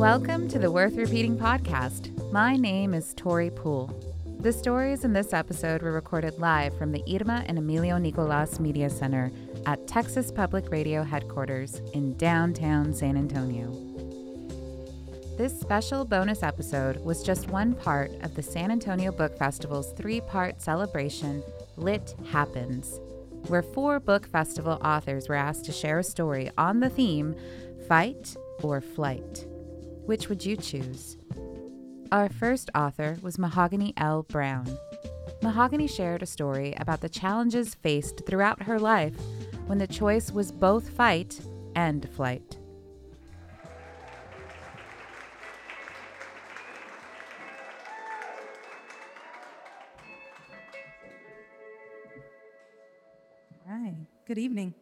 Welcome to the Worth Repeating podcast. My name is Tori Poole. The stories in this episode were recorded live from the Irma and Emilio Nicolas Media Center at Texas Public Radio headquarters in downtown San Antonio. This special bonus episode was just one part of the San Antonio Book Festival's three part celebration, Lit Happens, where four book festival authors were asked to share a story on the theme Fight or Flight. Which would you choose? Our first author was Mahogany L. Browne. Mahogany shared a story about the challenges faced throughout her life when the choice was both fight and flight. Hi, good evening.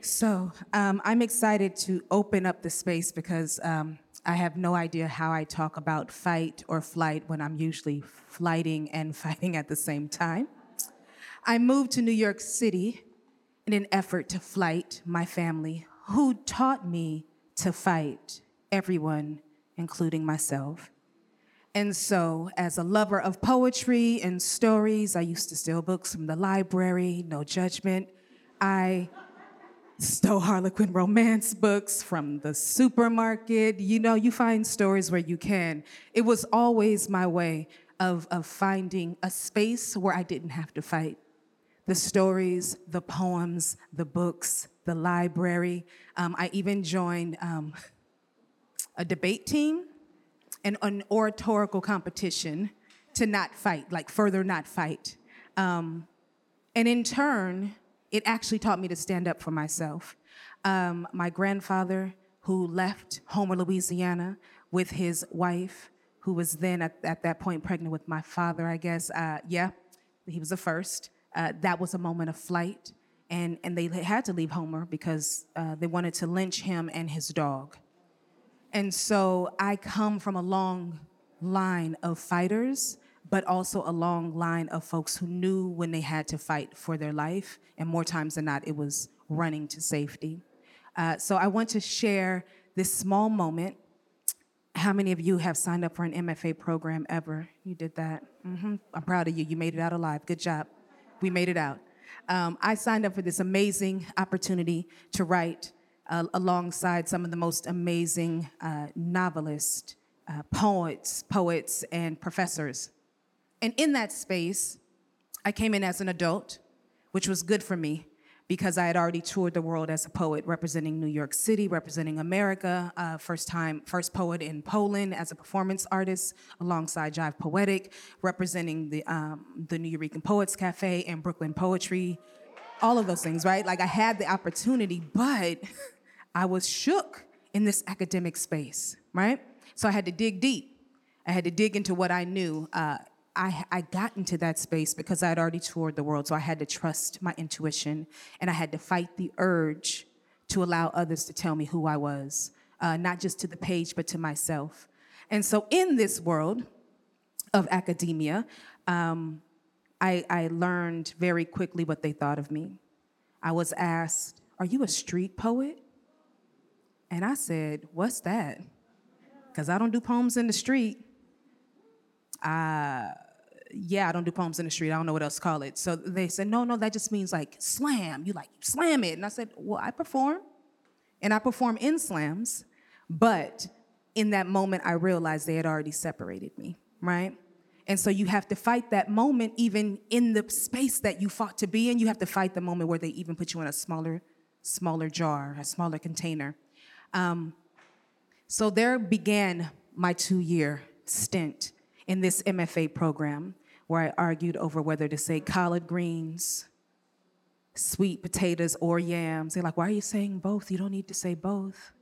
So, um, I'm excited to open up the space because um, I have no idea how I talk about fight or flight when I'm usually flighting and fighting at the same time. I moved to New York City in an effort to flight my family, who taught me to fight everyone, including myself. And so, as a lover of poetry and stories, I used to steal books from the library, no judgment. I stole Harlequin romance books from the supermarket. You know, you find stories where you can. It was always my way of, of finding a space where I didn't have to fight. The stories, the poems, the books, the library. Um, I even joined um, a debate team and an oratorical competition to not fight, like further not fight. Um, and in turn, it actually taught me to stand up for myself. Um, my grandfather, who left Homer, Louisiana, with his wife, who was then at, at that point pregnant with my father, I guess. Uh, yeah, he was the first. Uh, that was a moment of flight. And, and they had to leave Homer because uh, they wanted to lynch him and his dog. And so I come from a long line of fighters, but also a long line of folks who knew when they had to fight for their life. And more times than not, it was running to safety. Uh, so I want to share this small moment. How many of you have signed up for an MFA program ever? You did that. Mm-hmm. I'm proud of you. You made it out alive. Good job. We made it out. Um, I signed up for this amazing opportunity to write uh, alongside some of the most amazing uh, novelists, uh, poets, poets, and professors. And in that space, I came in as an adult, which was good for me because I had already toured the world as a poet, representing New York City, representing America. Uh, first time, first poet in Poland as a performance artist, alongside Jive Poetic, representing the um, the Nuyorican Poets Cafe and Brooklyn Poetry. All of those things, right? Like I had the opportunity, but I was shook in this academic space, right? So I had to dig deep. I had to dig into what I knew. Uh, I, I got into that space because I had already toured the world, so I had to trust my intuition and I had to fight the urge to allow others to tell me who I was, uh, not just to the page, but to myself. And so, in this world of academia, um, I, I learned very quickly what they thought of me. I was asked, Are you a street poet? And I said, What's that? Because I don't do poems in the street. Uh, yeah, I don't do poems in the street. I don't know what else to call it. So they said, no, no, that just means like slam. You like slam it. And I said, well, I perform. And I perform in slams. But in that moment, I realized they had already separated me, right? And so you have to fight that moment, even in the space that you fought to be in. You have to fight the moment where they even put you in a smaller, smaller jar, a smaller container. Um, so there began my two year stint in this MFA program where I argued over whether to say collard greens, sweet potatoes, or yams. They're like, why are you saying both? You don't need to say both.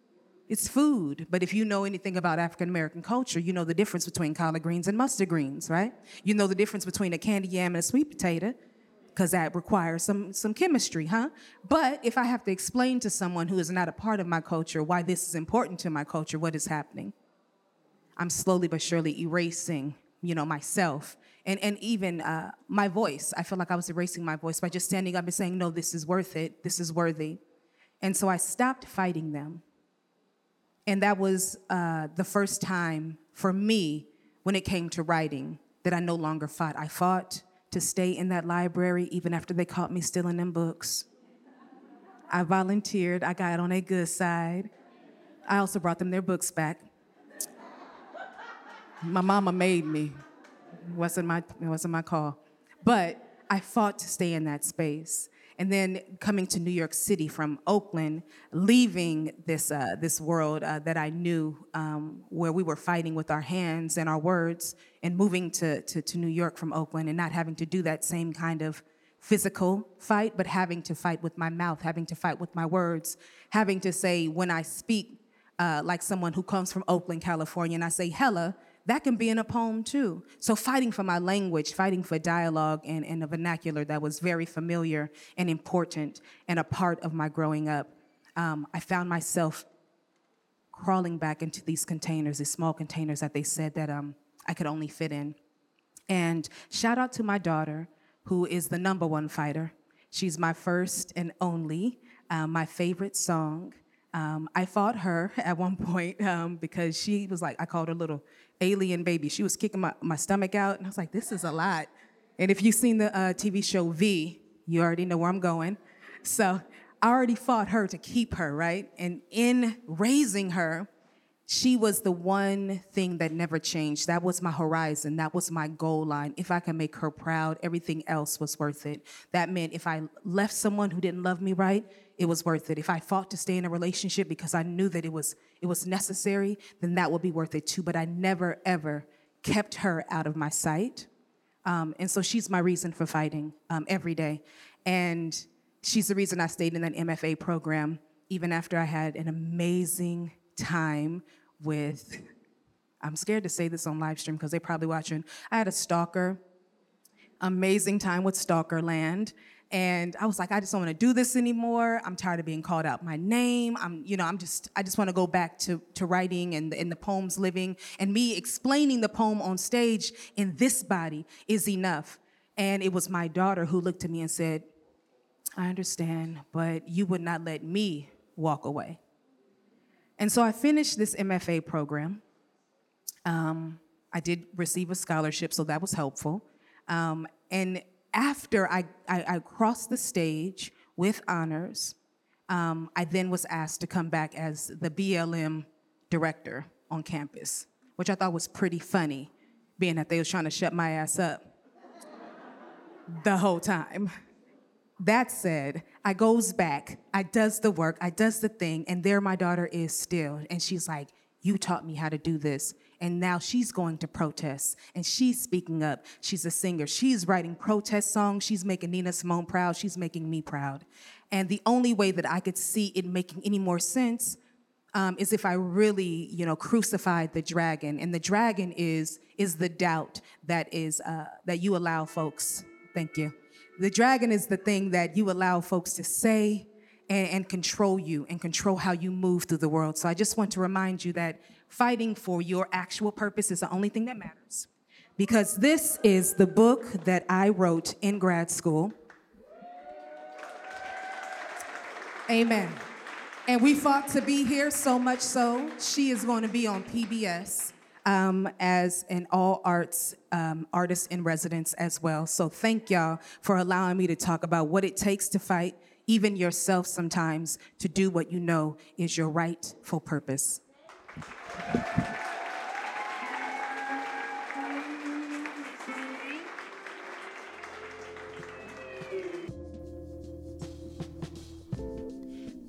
It's food. But if you know anything about African American culture, you know the difference between collard greens and mustard greens, right? You know the difference between a candy yam and a sweet potato, because that requires some, some chemistry, huh? But if I have to explain to someone who is not a part of my culture why this is important to my culture, what is happening? I'm slowly but surely erasing, you know, myself and, and even uh, my voice. I feel like I was erasing my voice by just standing up and saying, no, this is worth it, this is worthy. And so I stopped fighting them. And that was uh, the first time for me when it came to writing that I no longer fought. I fought to stay in that library even after they caught me stealing them books. I volunteered, I got on a good side. I also brought them their books back. My mama made me. Wasn't my, it wasn't my call. But I fought to stay in that space. And then coming to New York City from Oakland, leaving this, uh, this world uh, that I knew um, where we were fighting with our hands and our words, and moving to, to, to New York from Oakland and not having to do that same kind of physical fight, but having to fight with my mouth, having to fight with my words, having to say when I speak uh, like someone who comes from Oakland, California, and I say hella, that can be in a poem too. So fighting for my language, fighting for dialogue and, and a vernacular that was very familiar and important and a part of my growing up, um, I found myself crawling back into these containers, these small containers that they said that um, I could only fit in. And shout out to my daughter, who is the number one fighter. She's my first and only, uh, my favorite song. Um, I fought her at one point um, because she was like, I called her little alien baby. She was kicking my, my stomach out, and I was like, this is a lot. And if you've seen the uh, TV show V, you already know where I'm going. So I already fought her to keep her, right? And in raising her, she was the one thing that never changed. That was my horizon. That was my goal line. If I can make her proud, everything else was worth it. That meant if I left someone who didn't love me right, it was worth it. If I fought to stay in a relationship because I knew that it was it was necessary, then that would be worth it too. But I never ever kept her out of my sight, um, and so she's my reason for fighting um, every day, and she's the reason I stayed in that MFA program even after I had an amazing time with. I'm scared to say this on live stream because they're probably watching. I had a stalker. Amazing time with Stalkerland and I was like, I just don't want to do this anymore. I'm tired of being called out my name. I'm, you know, I'm just, I just want to go back to, to writing and, and the poems living. And me explaining the poem on stage in this body is enough. And it was my daughter who looked at me and said, I understand, but you would not let me walk away. And so I finished this MFA program. Um, I did receive a scholarship, so that was helpful. Um, and after I, I, I crossed the stage with honors, um, I then was asked to come back as the BLM director on campus, which I thought was pretty funny, being that they was trying to shut my ass up the whole time. That said, I goes back, I does the work, I does the thing, and there my daughter is still. And she's like, you taught me how to do this and now she's going to protest and she's speaking up. She's a singer. She's writing protest songs. She's making Nina Simone proud. She's making me proud. And the only way that I could see it making any more sense um, is if I really, you know, crucified the dragon. And the dragon is is the doubt that is uh, that you allow folks. Thank you. The dragon is the thing that you allow folks to say and, and control you and control how you move through the world. So I just want to remind you that fighting for your actual purpose is the only thing that matters. Because this is the book that I wrote in grad school. Amen. And we fought to be here so much so, she is going to be on PBS um, as an all arts um, artist in residence as well. So thank y'all for allowing me to talk about what it takes to fight, even yourself sometimes, to do what you know is your rightful purpose.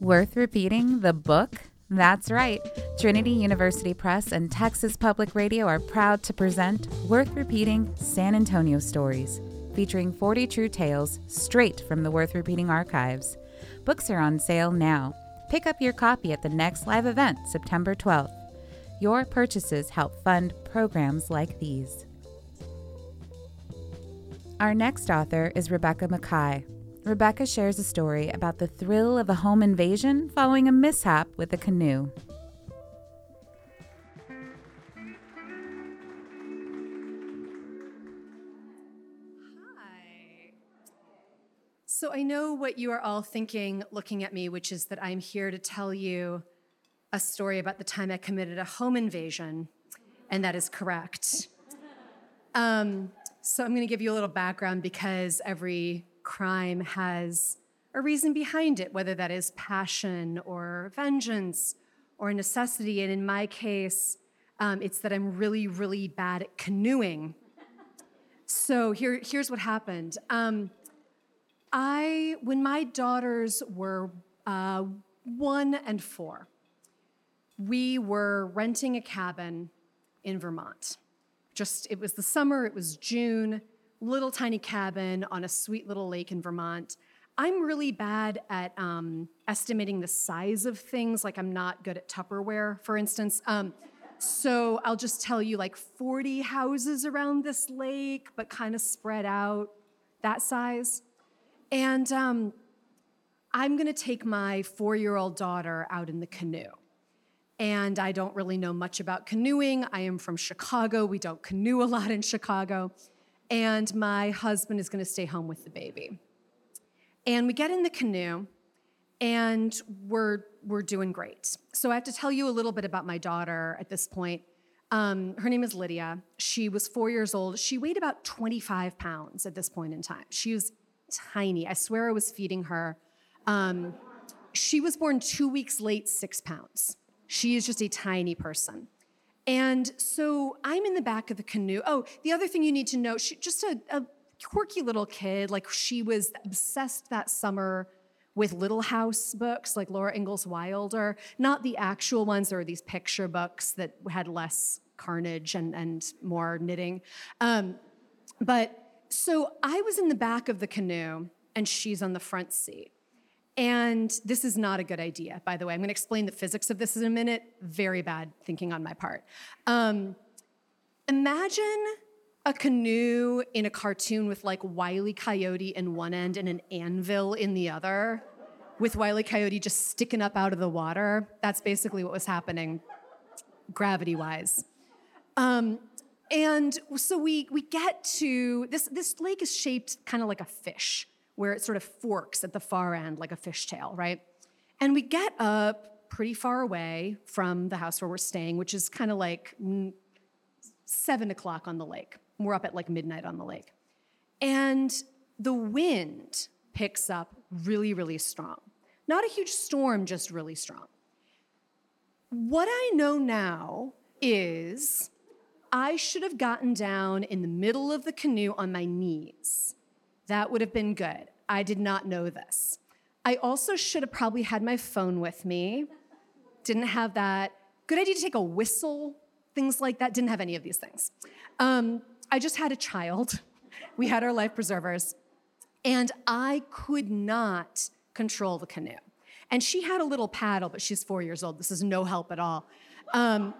Worth repeating the book? That's right. Trinity University Press and Texas Public Radio are proud to present Worth Repeating San Antonio Stories, featuring 40 true tales straight from the Worth Repeating archives. Books are on sale now. Pick up your copy at the next live event, September 12th. Your purchases help fund programs like these. Our next author is Rebecca Makkai. Rebecca shares a story about the thrill of a home invasion following a mishap with a canoe. So I know what you are all thinking looking at me, which is that I'm here to tell you a story about the time I committed a home invasion, and that is correct. Um, so I'm going to give you a little background because every crime has a reason behind it, whether that is passion or vengeance or necessity. And in my case, um, it's that I'm really, really bad at canoeing. So here, here's what happened. Um, I, when my daughters were uh, one and four, we were renting a cabin in Vermont. Just, it was the summer, it was June, little tiny cabin on a sweet little lake in Vermont. I'm really bad at um, estimating the size of things, like I'm not good at Tupperware, for instance. Um, so I'll just tell you like 40 houses around this lake, but kind of spread out, that size. And um, I'm gonna take my four year old daughter out in the canoe. And I don't really know much about canoeing. I am from Chicago. We don't canoe a lot in Chicago. And my husband is gonna stay home with the baby. And we get in the canoe and we're, we're doing great. So I have to tell you a little bit about my daughter at this point. Um, her name is Lydia. She was four years old. She weighed about 25 pounds at this point in time. She was tiny. I swear I was feeding her. Um, she was born two weeks late, six pounds. She is just a tiny person. And so I'm in the back of the canoe. Oh, the other thing you need to know, she just a, a quirky little kid. Like she was obsessed that summer with Little House books, like Laura Ingalls Wilder, not the actual ones. There were these picture books that had less carnage and, and more knitting. Um, but so I was in the back of the canoe and she's on the front seat. And this is not a good idea, by the way. I'm going to explain the physics of this in a minute. Very bad thinking on my part. Um, imagine a canoe in a cartoon with like Wiley Coyote in one end and an anvil in the other, with Wiley Coyote just sticking up out of the water. That's basically what was happening, gravity wise. Um, and so we we get to this this lake is shaped kind of like a fish where it sort of forks at the far end like a fishtail right? And we get up pretty far away from the house where we're staying which is kind of like mm, seven o'clock on the lake. We're up at like midnight on the lake. And the wind picks up really really strong. Not a huge storm just really strong. What i know now is I should have gotten down in the middle of the canoe on my knees. That would have been good. I did not know this. I also should have probably had my phone with me. Didn't have that. Good idea to take a whistle, things like that. Didn't have any of these things. Um, I just had a child. We had our life preservers. And I could not control the canoe. And she had a little paddle, but she's four years old. This is no help at all. Um,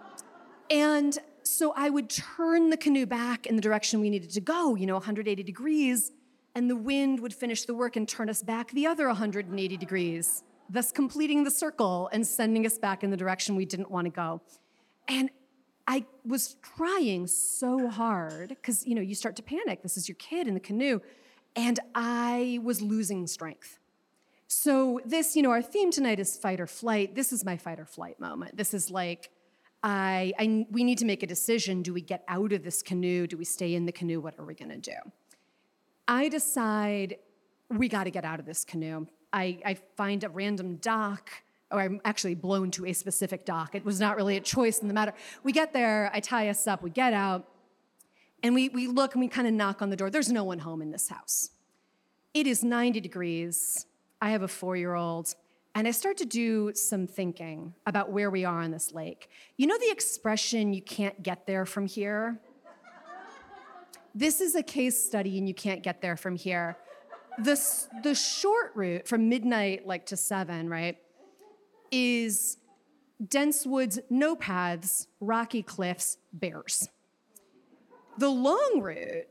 and so I would turn the canoe back in the direction we needed to go, you know, 180 degrees, and the wind would finish the work and turn us back the other 180 degrees, thus completing the circle and sending us back in the direction we didn't want to go. And I was trying so hard because, you know, you start to panic. This is your kid in the canoe. And I was losing strength. So, this, you know, our theme tonight is fight or flight. This is my fight or flight moment. This is like, I, I, we need to make a decision. Do we get out of this canoe? Do we stay in the canoe? What are we going to do? I decide we got to get out of this canoe. I, I find a random dock, or I'm actually blown to a specific dock. It was not really a choice in the matter. We get there, I tie us up, we get out, and we, we look and we kind of knock on the door. There's no one home in this house. It is 90 degrees. I have a four year old. And I start to do some thinking about where we are on this lake. You know the expression, you can't get there from here? This is a case study, and you can't get there from here. The, the short route from midnight, like to seven, right, is dense woods, no paths, rocky cliffs, bears. The long route,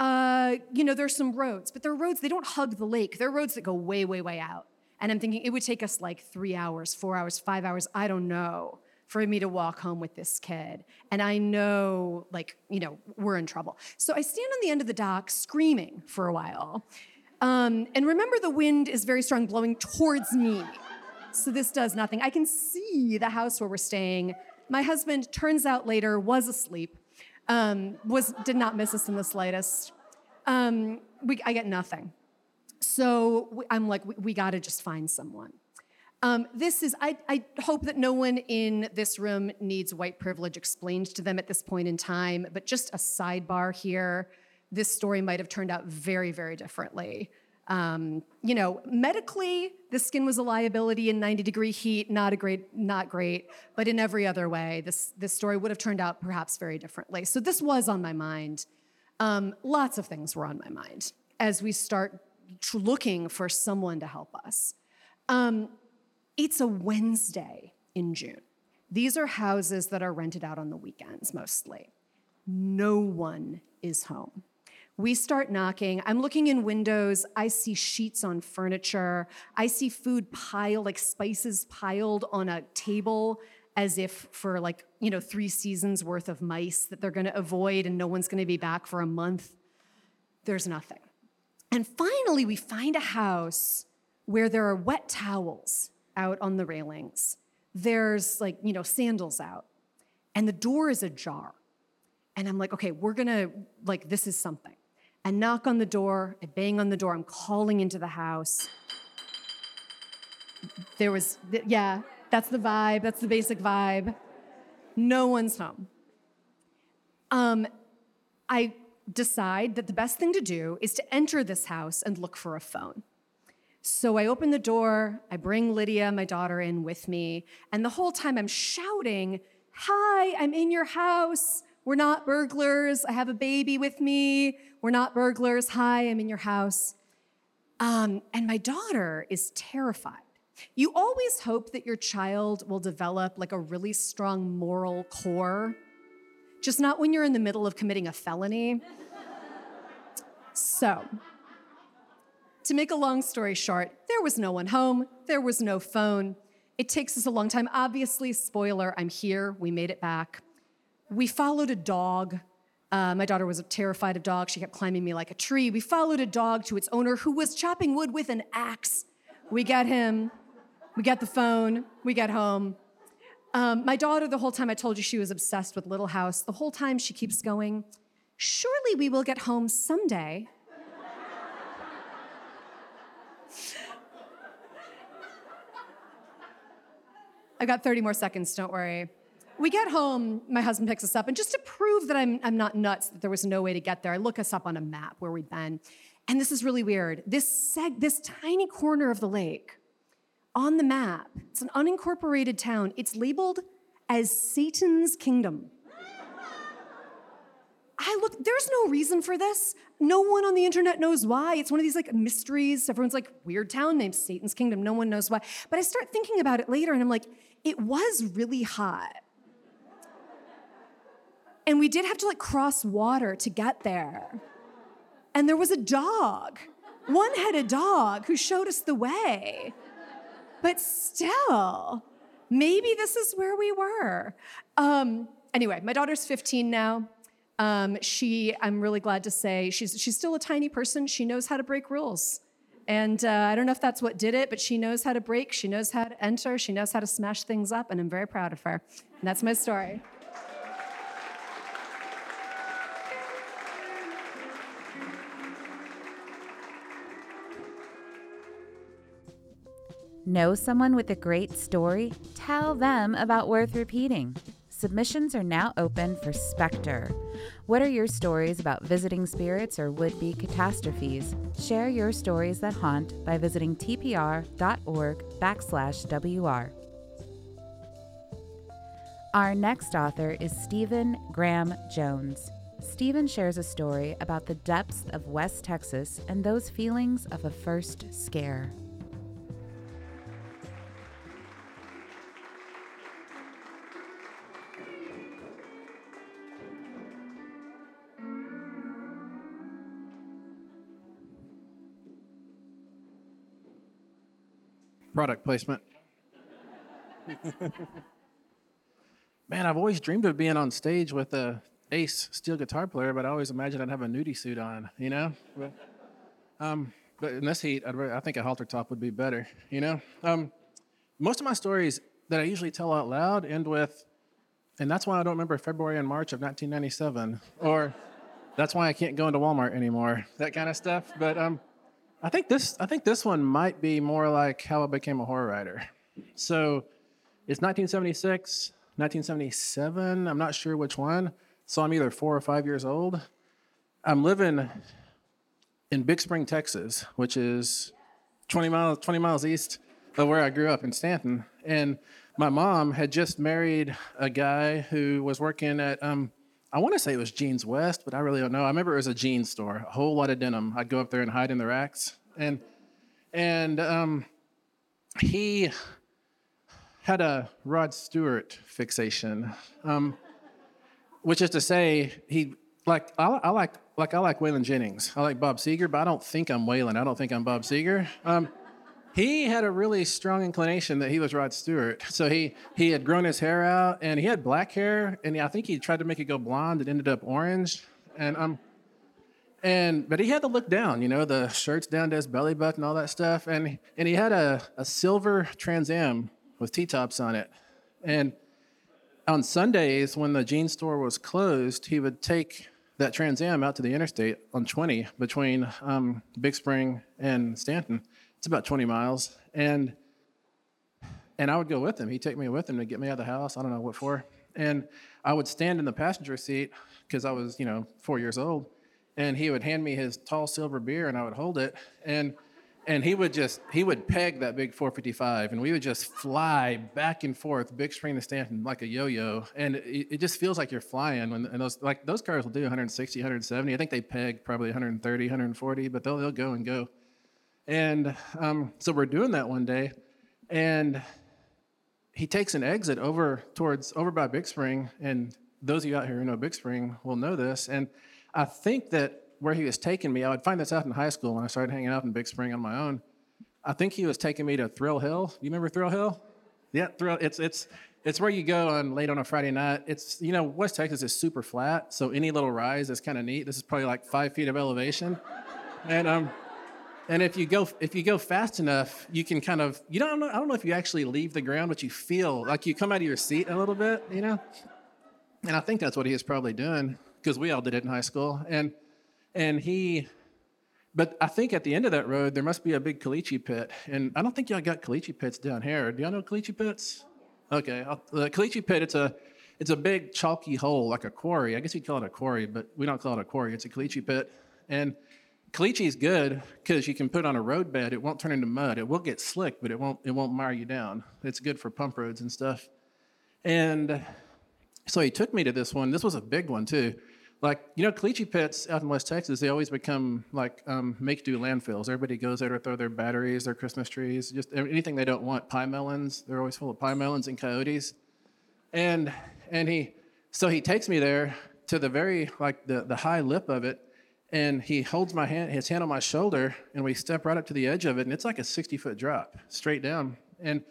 uh, you know, there's some roads, but they're roads, they don't hug the lake. They're roads that go way, way, way out. And I'm thinking it would take us like three hours, four hours, five hours, I don't know, for me to walk home with this kid. And I know, like, you know, we're in trouble. So I stand on the end of the dock screaming for a while. Um, and remember, the wind is very strong, blowing towards me. So this does nothing. I can see the house where we're staying. My husband, turns out later, was asleep. Um, was did not miss us in the slightest. Um, we, I get nothing. So I'm like, we, we got to just find someone. Um, this is, I, I, hope that no one in this room needs white privilege explained to them at this point in time, but just a sidebar here. This story might have turned out very, very differently. Um, you know, medically, the skin was a liability in 90 degree heat, not a great, not great, but in every other way, this, this story would have turned out perhaps very differently. So this was on my mind. Um, lots of things were on my mind as we start looking for someone to help us. Um, it's a Wednesday in June. These are houses that are rented out on the weekends mostly. No one is home. We start knocking. I'm looking in windows. I see sheets on furniture. I see food piled, like spices piled on a table as if for like, you know, three seasons worth of mice that they're going to avoid and no one's going to be back for a month. There's nothing. And finally, we find a house where there are wet towels out on the railings. There's like, you know, sandals out. And the door is ajar. And I'm like, okay, we're gonna, like, this is something. I knock on the door, I bang on the door, I'm calling into the house. There was, yeah, that's the vibe, that's the basic vibe. No one's home. Um, I decide that the best thing to do is to enter this house and look for a phone. So I open the door, I bring Lydia, my daughter, in with me, and the whole time I'm shouting, Hi, I'm in your house. We're not burglars. I have a baby with me. We're not burglars. Hi, I'm in your house. Um, and my daughter is terrified. You always hope that your child will develop like a really strong moral core, just not when you're in the middle of committing a felony. So, to make a long story short, there was no one home, there was no phone. It takes us a long time. Obviously, spoiler, I'm here, we made it back. We followed a dog. Uh, my daughter was terrified of dogs. She kept climbing me like a tree. We followed a dog to its owner who was chopping wood with an axe. We get him. We get the phone. We get home. Um, my daughter, the whole time I told you she was obsessed with Little House, the whole time she keeps going, Surely we will get home someday. I've got 30 more seconds, don't worry. We get home, my husband picks us up, and just to prove that I'm, I'm not nuts, that there was no way to get there, I look us up on a map where we'd been. And this is really weird. This, seg- this tiny corner of the lake on the map, it's an unincorporated town, it's labeled as Satan's Kingdom. I look, there's no reason for this. No one on the internet knows why. It's one of these like mysteries. Everyone's like, weird town named Satan's Kingdom. No one knows why. But I start thinking about it later and I'm like, it was really hot. And we did have to like cross water to get there. And there was a dog, one headed dog, who showed us the way. But still, maybe this is where we were. Um, anyway, my daughter's 15 now. Um, she, I'm really glad to say, she's, she's still a tiny person. She knows how to break rules. And uh, I don't know if that's what did it, but she knows how to break, she knows how to enter, she knows how to smash things up, and I'm very proud of her. And that's my story. Know someone with a great story? Tell them about Worth Repeating. Submissions are now open for Spectre. What are your stories about visiting spirits or would be catastrophes? Share your stories that haunt by visiting tpr.org backslash WR. Our next author is Stephen Graham Jones. Stephen shares a story about the depths of West Texas and those feelings of a first scare. Product placement. Man, I've always dreamed of being on stage with a ace steel guitar player, but I always imagined I'd have a nudie suit on, you know? But, um, but in this heat, I'd, I think a halter top would be better, you know? Um, most of my stories that I usually tell out loud end with, and that's why I don't remember February and March of 1997, or that's why I can't go into Walmart anymore, that kind of stuff. But um, I think this I think this one might be more like how I became a horror writer. So it's 1976, 1977. I'm not sure which one. So I'm either four or five years old. I'm living in Big Spring, Texas, which is 20 miles 20 miles east of where I grew up in Stanton. And my mom had just married a guy who was working at um, I want to say it was Jeans West, but I really don't know. I remember it was a jeans store, a whole lot of denim. I'd go up there and hide in the racks, and and um, he had a Rod Stewart fixation, um, which is to say, he like I, I, like like I like Waylon Jennings. I like Bob Seger, but I don't think I'm Waylon. I don't think I'm Bob Seger. Um, he had a really strong inclination that he was Rod Stewart. So he he had grown his hair out and he had black hair and I think he tried to make it go blonde. It ended up orange. And um and but he had to look down, you know, the shirts down to his belly button, all that stuff. And and he had a, a silver Trans Am with T tops on it. And on Sundays when the jeans store was closed, he would take that Trans Am out to the interstate on 20 between um, Big Spring and Stanton it's about 20 miles. And and I would go with him. He'd take me with him to get me out of the house. I don't know what for. And I would stand in the passenger seat because I was, you know, four years old. And he would hand me his tall silver beer and I would hold it. And and he would just he would peg that big 455 and we would just fly back and forth big spring to stanton like a yo-yo and it, it just feels like you're flying when and those like those cars will do 160 170 i think they peg probably 130 140 but they'll, they'll go and go and um, so we're doing that one day, and he takes an exit over towards over by Big Spring, and those of you out here who know Big Spring will know this. And I think that where he was taking me, I would find this out in high school when I started hanging out in Big Spring on my own. I think he was taking me to Thrill Hill. You remember Thrill Hill? Yeah, Thrill. It's it's it's where you go on late on a Friday night. It's you know West Texas is super flat, so any little rise is kind of neat. This is probably like five feet of elevation, and um and if you go if you go fast enough, you can kind of you don't know, I don't know if you actually leave the ground, but you feel like you come out of your seat a little bit, you know. And I think that's what he was probably doing because we all did it in high school. And and he, but I think at the end of that road there must be a big caliche pit, and I don't think y'all got caliche pits down here. Do y'all know caliche pits? Okay, the caliche pit it's a it's a big chalky hole like a quarry. I guess you'd call it a quarry, but we don't call it a quarry. It's a caliche pit, and Caliche is good because you can put on a road bed. It won't turn into mud. It will get slick, but it won't it won't mire you down. It's good for pump roads and stuff. And so he took me to this one. This was a big one too. Like you know, caliche pits out in West Texas, they always become like um, make-do landfills. Everybody goes there to throw their batteries, their Christmas trees, just anything they don't want. Pie melons. They're always full of pie melons and coyotes. And and he so he takes me there to the very like the the high lip of it and he holds my hand, his hand on my shoulder, and we step right up to the edge of it, and it's like a 60 foot drop straight down. And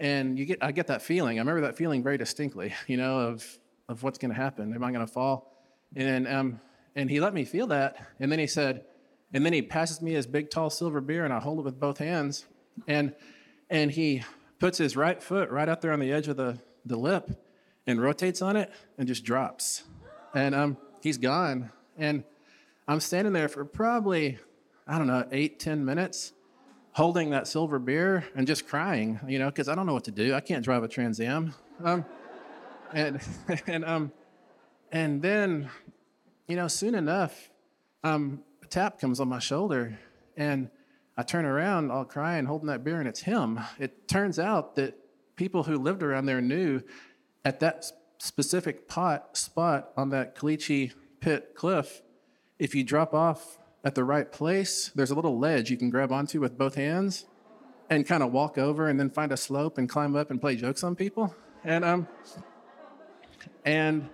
and you get, I get that feeling. I remember that feeling very distinctly, you know, of of what's going to happen. Am I going to fall? And um, and he let me feel that, and then he said, and then he passes me his big tall silver beer, and I hold it with both hands, and and he puts his right foot right out there on the edge of the the lip, and rotates on it, and just drops, and um, he's gone, and I'm standing there for probably, I don't know, eight, ten minutes, holding that silver beer and just crying, you know, because I don't know what to do. I can't drive a Trans Am. Um, and, and, um, and then, you know, soon enough, um, a tap comes on my shoulder and I turn around all crying, holding that beer, and it's him. It turns out that people who lived around there knew at that specific pot spot on that caliche pit cliff if you drop off at the right place, there's a little ledge you can grab onto with both hands and kind of walk over and then find a slope and climb up and play jokes on people. And um and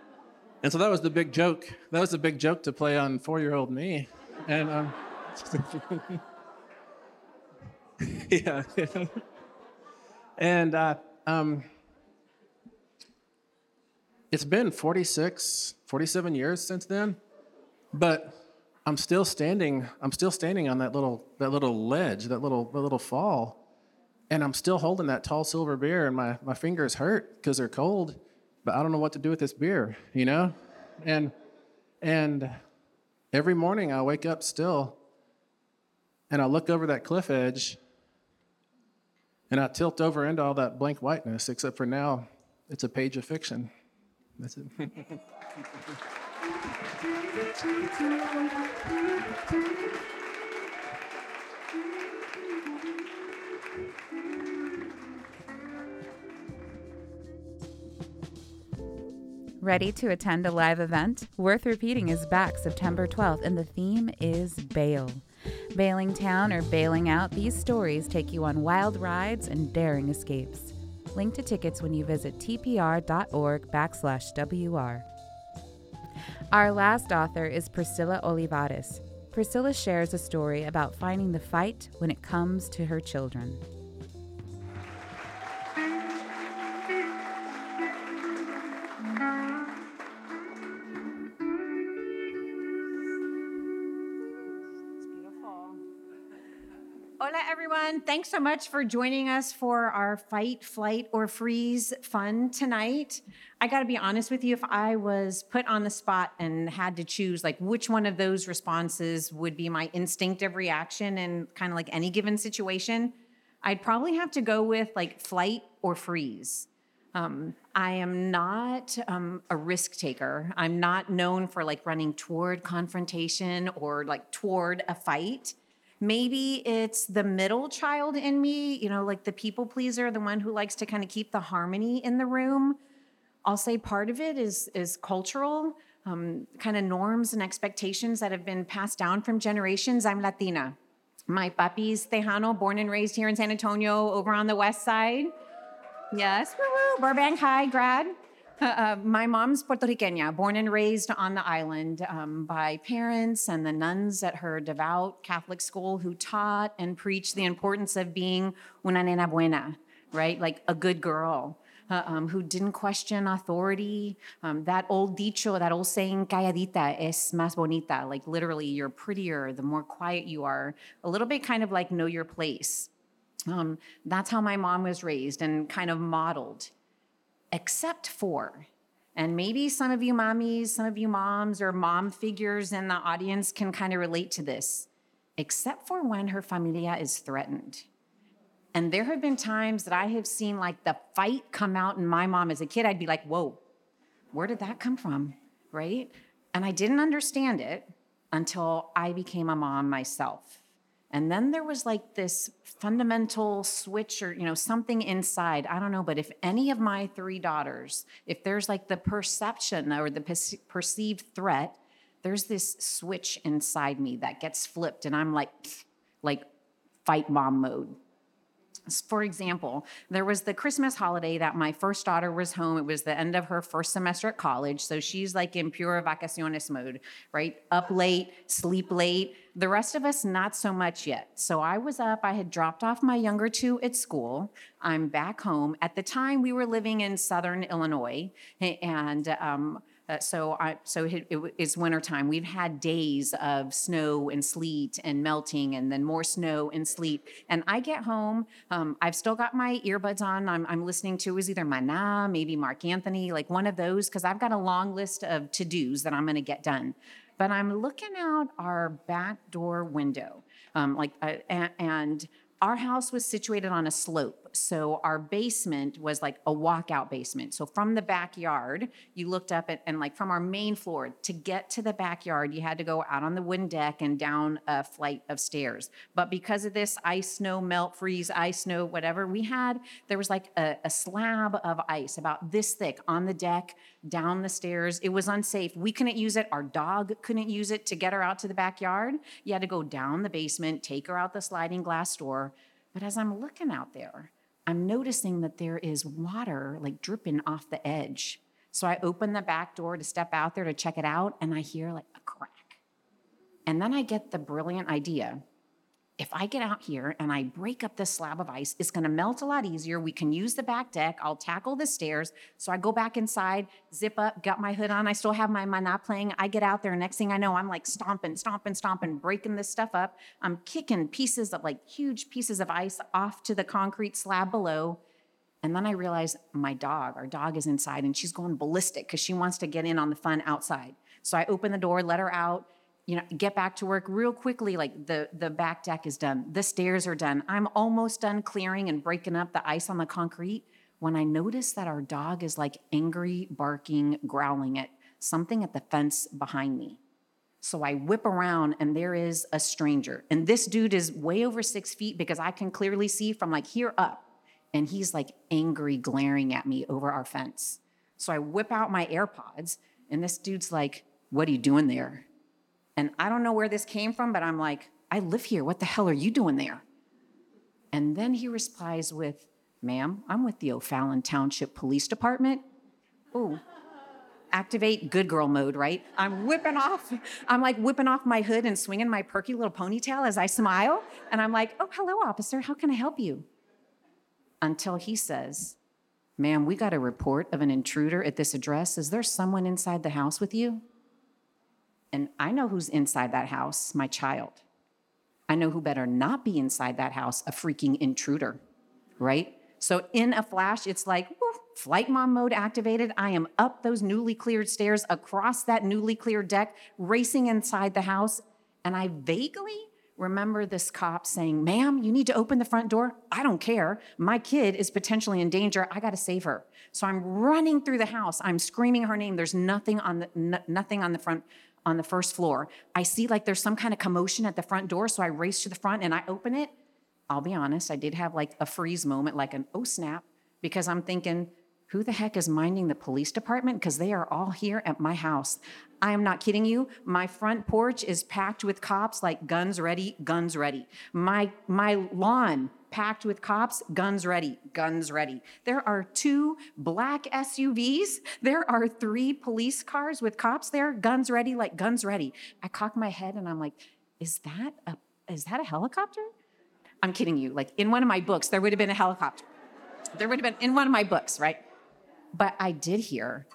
and so that was the big joke. That was the big joke to play on four-year-old me. And um yeah. and uh, um, it's been 46, 47 years since then. But I'm still standing. I'm still standing on that little that little ledge, that little that little fall, and I'm still holding that tall silver beer, and my, my fingers hurt because they're cold, but I don't know what to do with this beer, you know? And, and every morning I wake up still, and I look over that cliff edge, and I tilt over into all that blank whiteness, except for now, it's a page of fiction. That's it. Ready to attend a live event? Worth Repeating is back September 12th, and the theme is bail. Bailing town or bailing out, these stories take you on wild rides and daring escapes. Link to tickets when you visit tpr.org backslash WR. Our last author is Priscilla Olivares. Priscilla shares a story about finding the fight when it comes to her children. Hola, everyone. Thanks so much for joining us for our fight, flight, or freeze fun tonight. I got to be honest with you, if I was put on the spot and had to choose, like, which one of those responses would be my instinctive reaction in kind of like any given situation, I'd probably have to go with like flight or freeze. Um, I am not um, a risk taker. I'm not known for like running toward confrontation or like toward a fight. Maybe it's the middle child in me, you know, like the people pleaser, the one who likes to kind of keep the harmony in the room. I'll say part of it is is cultural, um, kind of norms and expectations that have been passed down from generations. I'm Latina. My papi's Tejano, born and raised here in San Antonio, over on the west side. Yes, woo-woo, Burbank High grad. Uh, uh, my mom's Puerto Riqueña, born and raised on the island um, by parents and the nuns at her devout Catholic school who taught and preached the importance of being una nena buena, right? Like a good girl. Uh, um, who didn't question authority. Um, that old dicho, that old saying, calladita es más bonita, like literally, you're prettier the more quiet you are. A little bit kind of like know your place. Um, that's how my mom was raised and kind of modeled except for, and maybe some of you mommies, some of you moms or mom figures in the audience can kind of relate to this, except for when her familia is threatened. And there have been times that I have seen like the fight come out in my mom as a kid. I'd be like, whoa, where did that come from? Right? And I didn't understand it until I became a mom myself. And then there was like this fundamental switch or, you know, something inside. I don't know, but if any of my three daughters, if there's like the perception or the perceived threat, there's this switch inside me that gets flipped and I'm like, like fight mom mode. For example, there was the Christmas holiday that my first daughter was home. It was the end of her first semester at college. So she's like in pure vacaciones mode, right? Up late, sleep late the rest of us, not so much yet. So I was up, I had dropped off my younger two at school. I'm back home. At the time, we were living in southern Illinois, and um, uh, so I, so it, it, it's wintertime. We've had days of snow and sleet and melting, and then more snow and sleet. And I get home, um, I've still got my earbuds on. I'm, I'm listening to is either Maná, maybe Marc Anthony, like one of those, because I've got a long list of to dos that I'm going to get done but I'm looking out our back door window, um, like, uh, and our house was situated on a slope. So our basement was like a walkout basement. So from the backyard, you looked up at, and like from our main floor to get to the backyard, you had to go out on the wooden deck and down a flight of stairs. But because of this ice, snow, melt, freeze, ice, snow, whatever we had, there was like a, a slab of ice about this thick on the deck, down the stairs. It was unsafe. We couldn't use it. Our dog couldn't use it to get her out to the backyard. You had to go down the basement, take her out the sliding glass door. But as I'm looking out there, I'm noticing that there is water like dripping off the edge. So I open the back door to step out there to check it out, and I hear like a crack. And then I get the brilliant idea if I get out here and I break up this slab of ice, it's gonna melt a lot easier. We can use the back deck. I'll tackle the stairs. So I go back inside, zip up, got my hood on. I still have my Maná playing. I get out there. Next thing I know, I'm like stomping, stomping, stomping, breaking this stuff up. I'm kicking pieces of like huge pieces of ice off to the concrete slab below. And then I realize my dog, our dog is inside and she's going ballistic because she wants to get in on the fun outside. So I open the door, let her out you know, get back to work real quickly. Like the, the back deck is done, the stairs are done. I'm almost done clearing and breaking up the ice on the concrete when I notice that our dog is like angry, barking, growling at something at the fence behind me. So I whip around and there is a stranger. And this dude is way over six feet because I can clearly see from like here up. And he's like angry, glaring at me over our fence. So I whip out my AirPods and this dude's like, What are you doing there? And I don't know where this came from, but I'm like, I live here. What the hell are you doing there? And then he replies with, Ma'am, I'm with the O'Fallon Township Police Department. Ooh, activate good girl mode, right? I'm whipping off, I'm like whipping off my hood and swinging my perky little ponytail as I smile. And I'm like, oh, hello, officer. How can I help you? Until he says, Ma'am, we got a report of an intruder at this address. Is there someone inside the house with you? And I know who's inside that house my child. I know who better not be inside that house a freaking intruder, right? So in a flash, it's like woof, flight mom mode activated. I am up those newly cleared stairs across that newly cleared deck, racing inside the house. And I vaguely remember this cop saying, Ma'am, you need to open the front door. I don't care. My kid is potentially in danger. I got to save her. So I'm running through the house. I'm screaming her name. There's nothing on the, n- nothing on the front on the first floor. I see like there's some kind of commotion at the front door, so I race to the front and I open it. I'll be honest, I did have like a freeze moment, like an oh snap, because I'm thinking, who the heck is minding the police department? Because they are all here at my house. I am not kidding you. My front porch is packed with cops, like guns ready, guns ready. My my lawn packed with cops, guns ready, guns ready. There are two black SUVs. There are three police cars with cops there, guns ready, like guns ready. I cock my head and I'm like, is that a is that a helicopter? I'm kidding you. Like in one of my books, there would have been a helicopter. There would have been in one of my books, right? But I did hear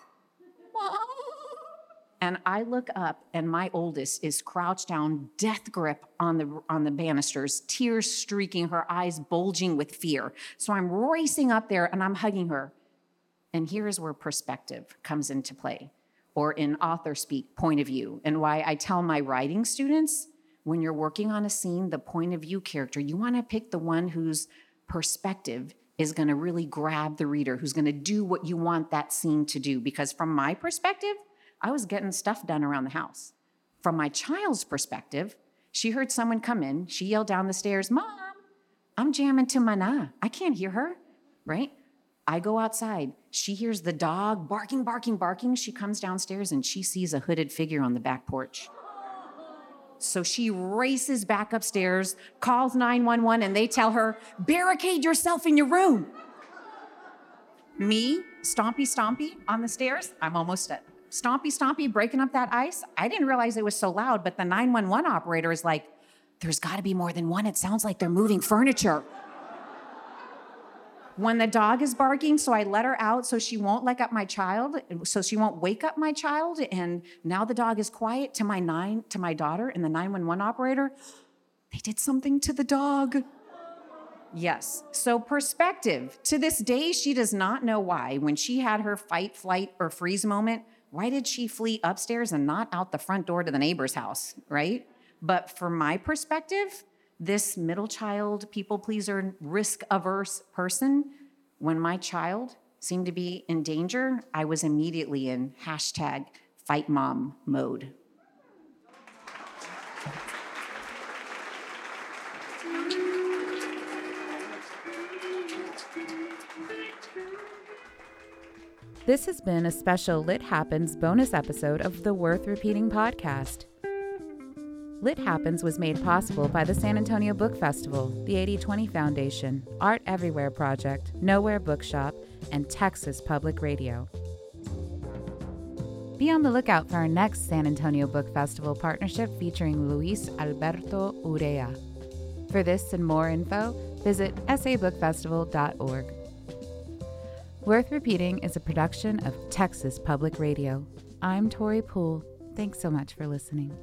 and I look up, and my oldest is crouched down, death grip on the, on the banisters, tears streaking, her eyes bulging with fear. So I'm racing up there and I'm hugging her. And here's where perspective comes into play, or in author speak, point of view, and why I tell my writing students when you're working on a scene, the point of view character, you want to pick the one whose perspective is going to really grab the reader, who's going to do what you want that scene to do. Because from my perspective, I was getting stuff done around the house. From my child's perspective, she heard someone come in. She yelled down the stairs, Mom, I'm jamming to Maná. I can't hear her, right? I go outside. She hears the dog barking, barking, barking. She comes downstairs and she sees a hooded figure on the back porch. So she races back upstairs, calls 911, and they tell her, barricade yourself in your room. Me, stompy, stompy on the stairs, I'm almost at stompy, stompy, breaking up that ice. I didn't realize it was so loud, but the 911 operator is like, there's got to be more than one. It sounds like they're moving furniture. When the dog is barking, so I let her out so she won't wake up my child, so she won't wake up my child. And now the dog is quiet to my nine, to my daughter and the 911 operator. They did something to the dog. Yes. So, perspective. To this day, she does not know why, when she had her fight, flight, or freeze moment, why did she flee upstairs and not out the front door to the neighbor's house, right? But from my perspective, this middle child, people pleaser, risk averse person, when my child seemed to be in danger, I was immediately in hashtag fight mom mode. This has been a special Lit Happens bonus episode of the Worth Repeating podcast. Lit Happens was made possible by the San Antonio Book Festival, the 8020 Foundation, Art Everywhere Project, Nowhere Bookshop, and Texas Public Radio. Be on the lookout for our next San Antonio Book Festival partnership featuring Luis Alberto Urrea. For this and more info, visit sabookfestival.org. Worth Repeating is a production of Texas Public Radio. I'm Tori Poole. Thanks so much for listening.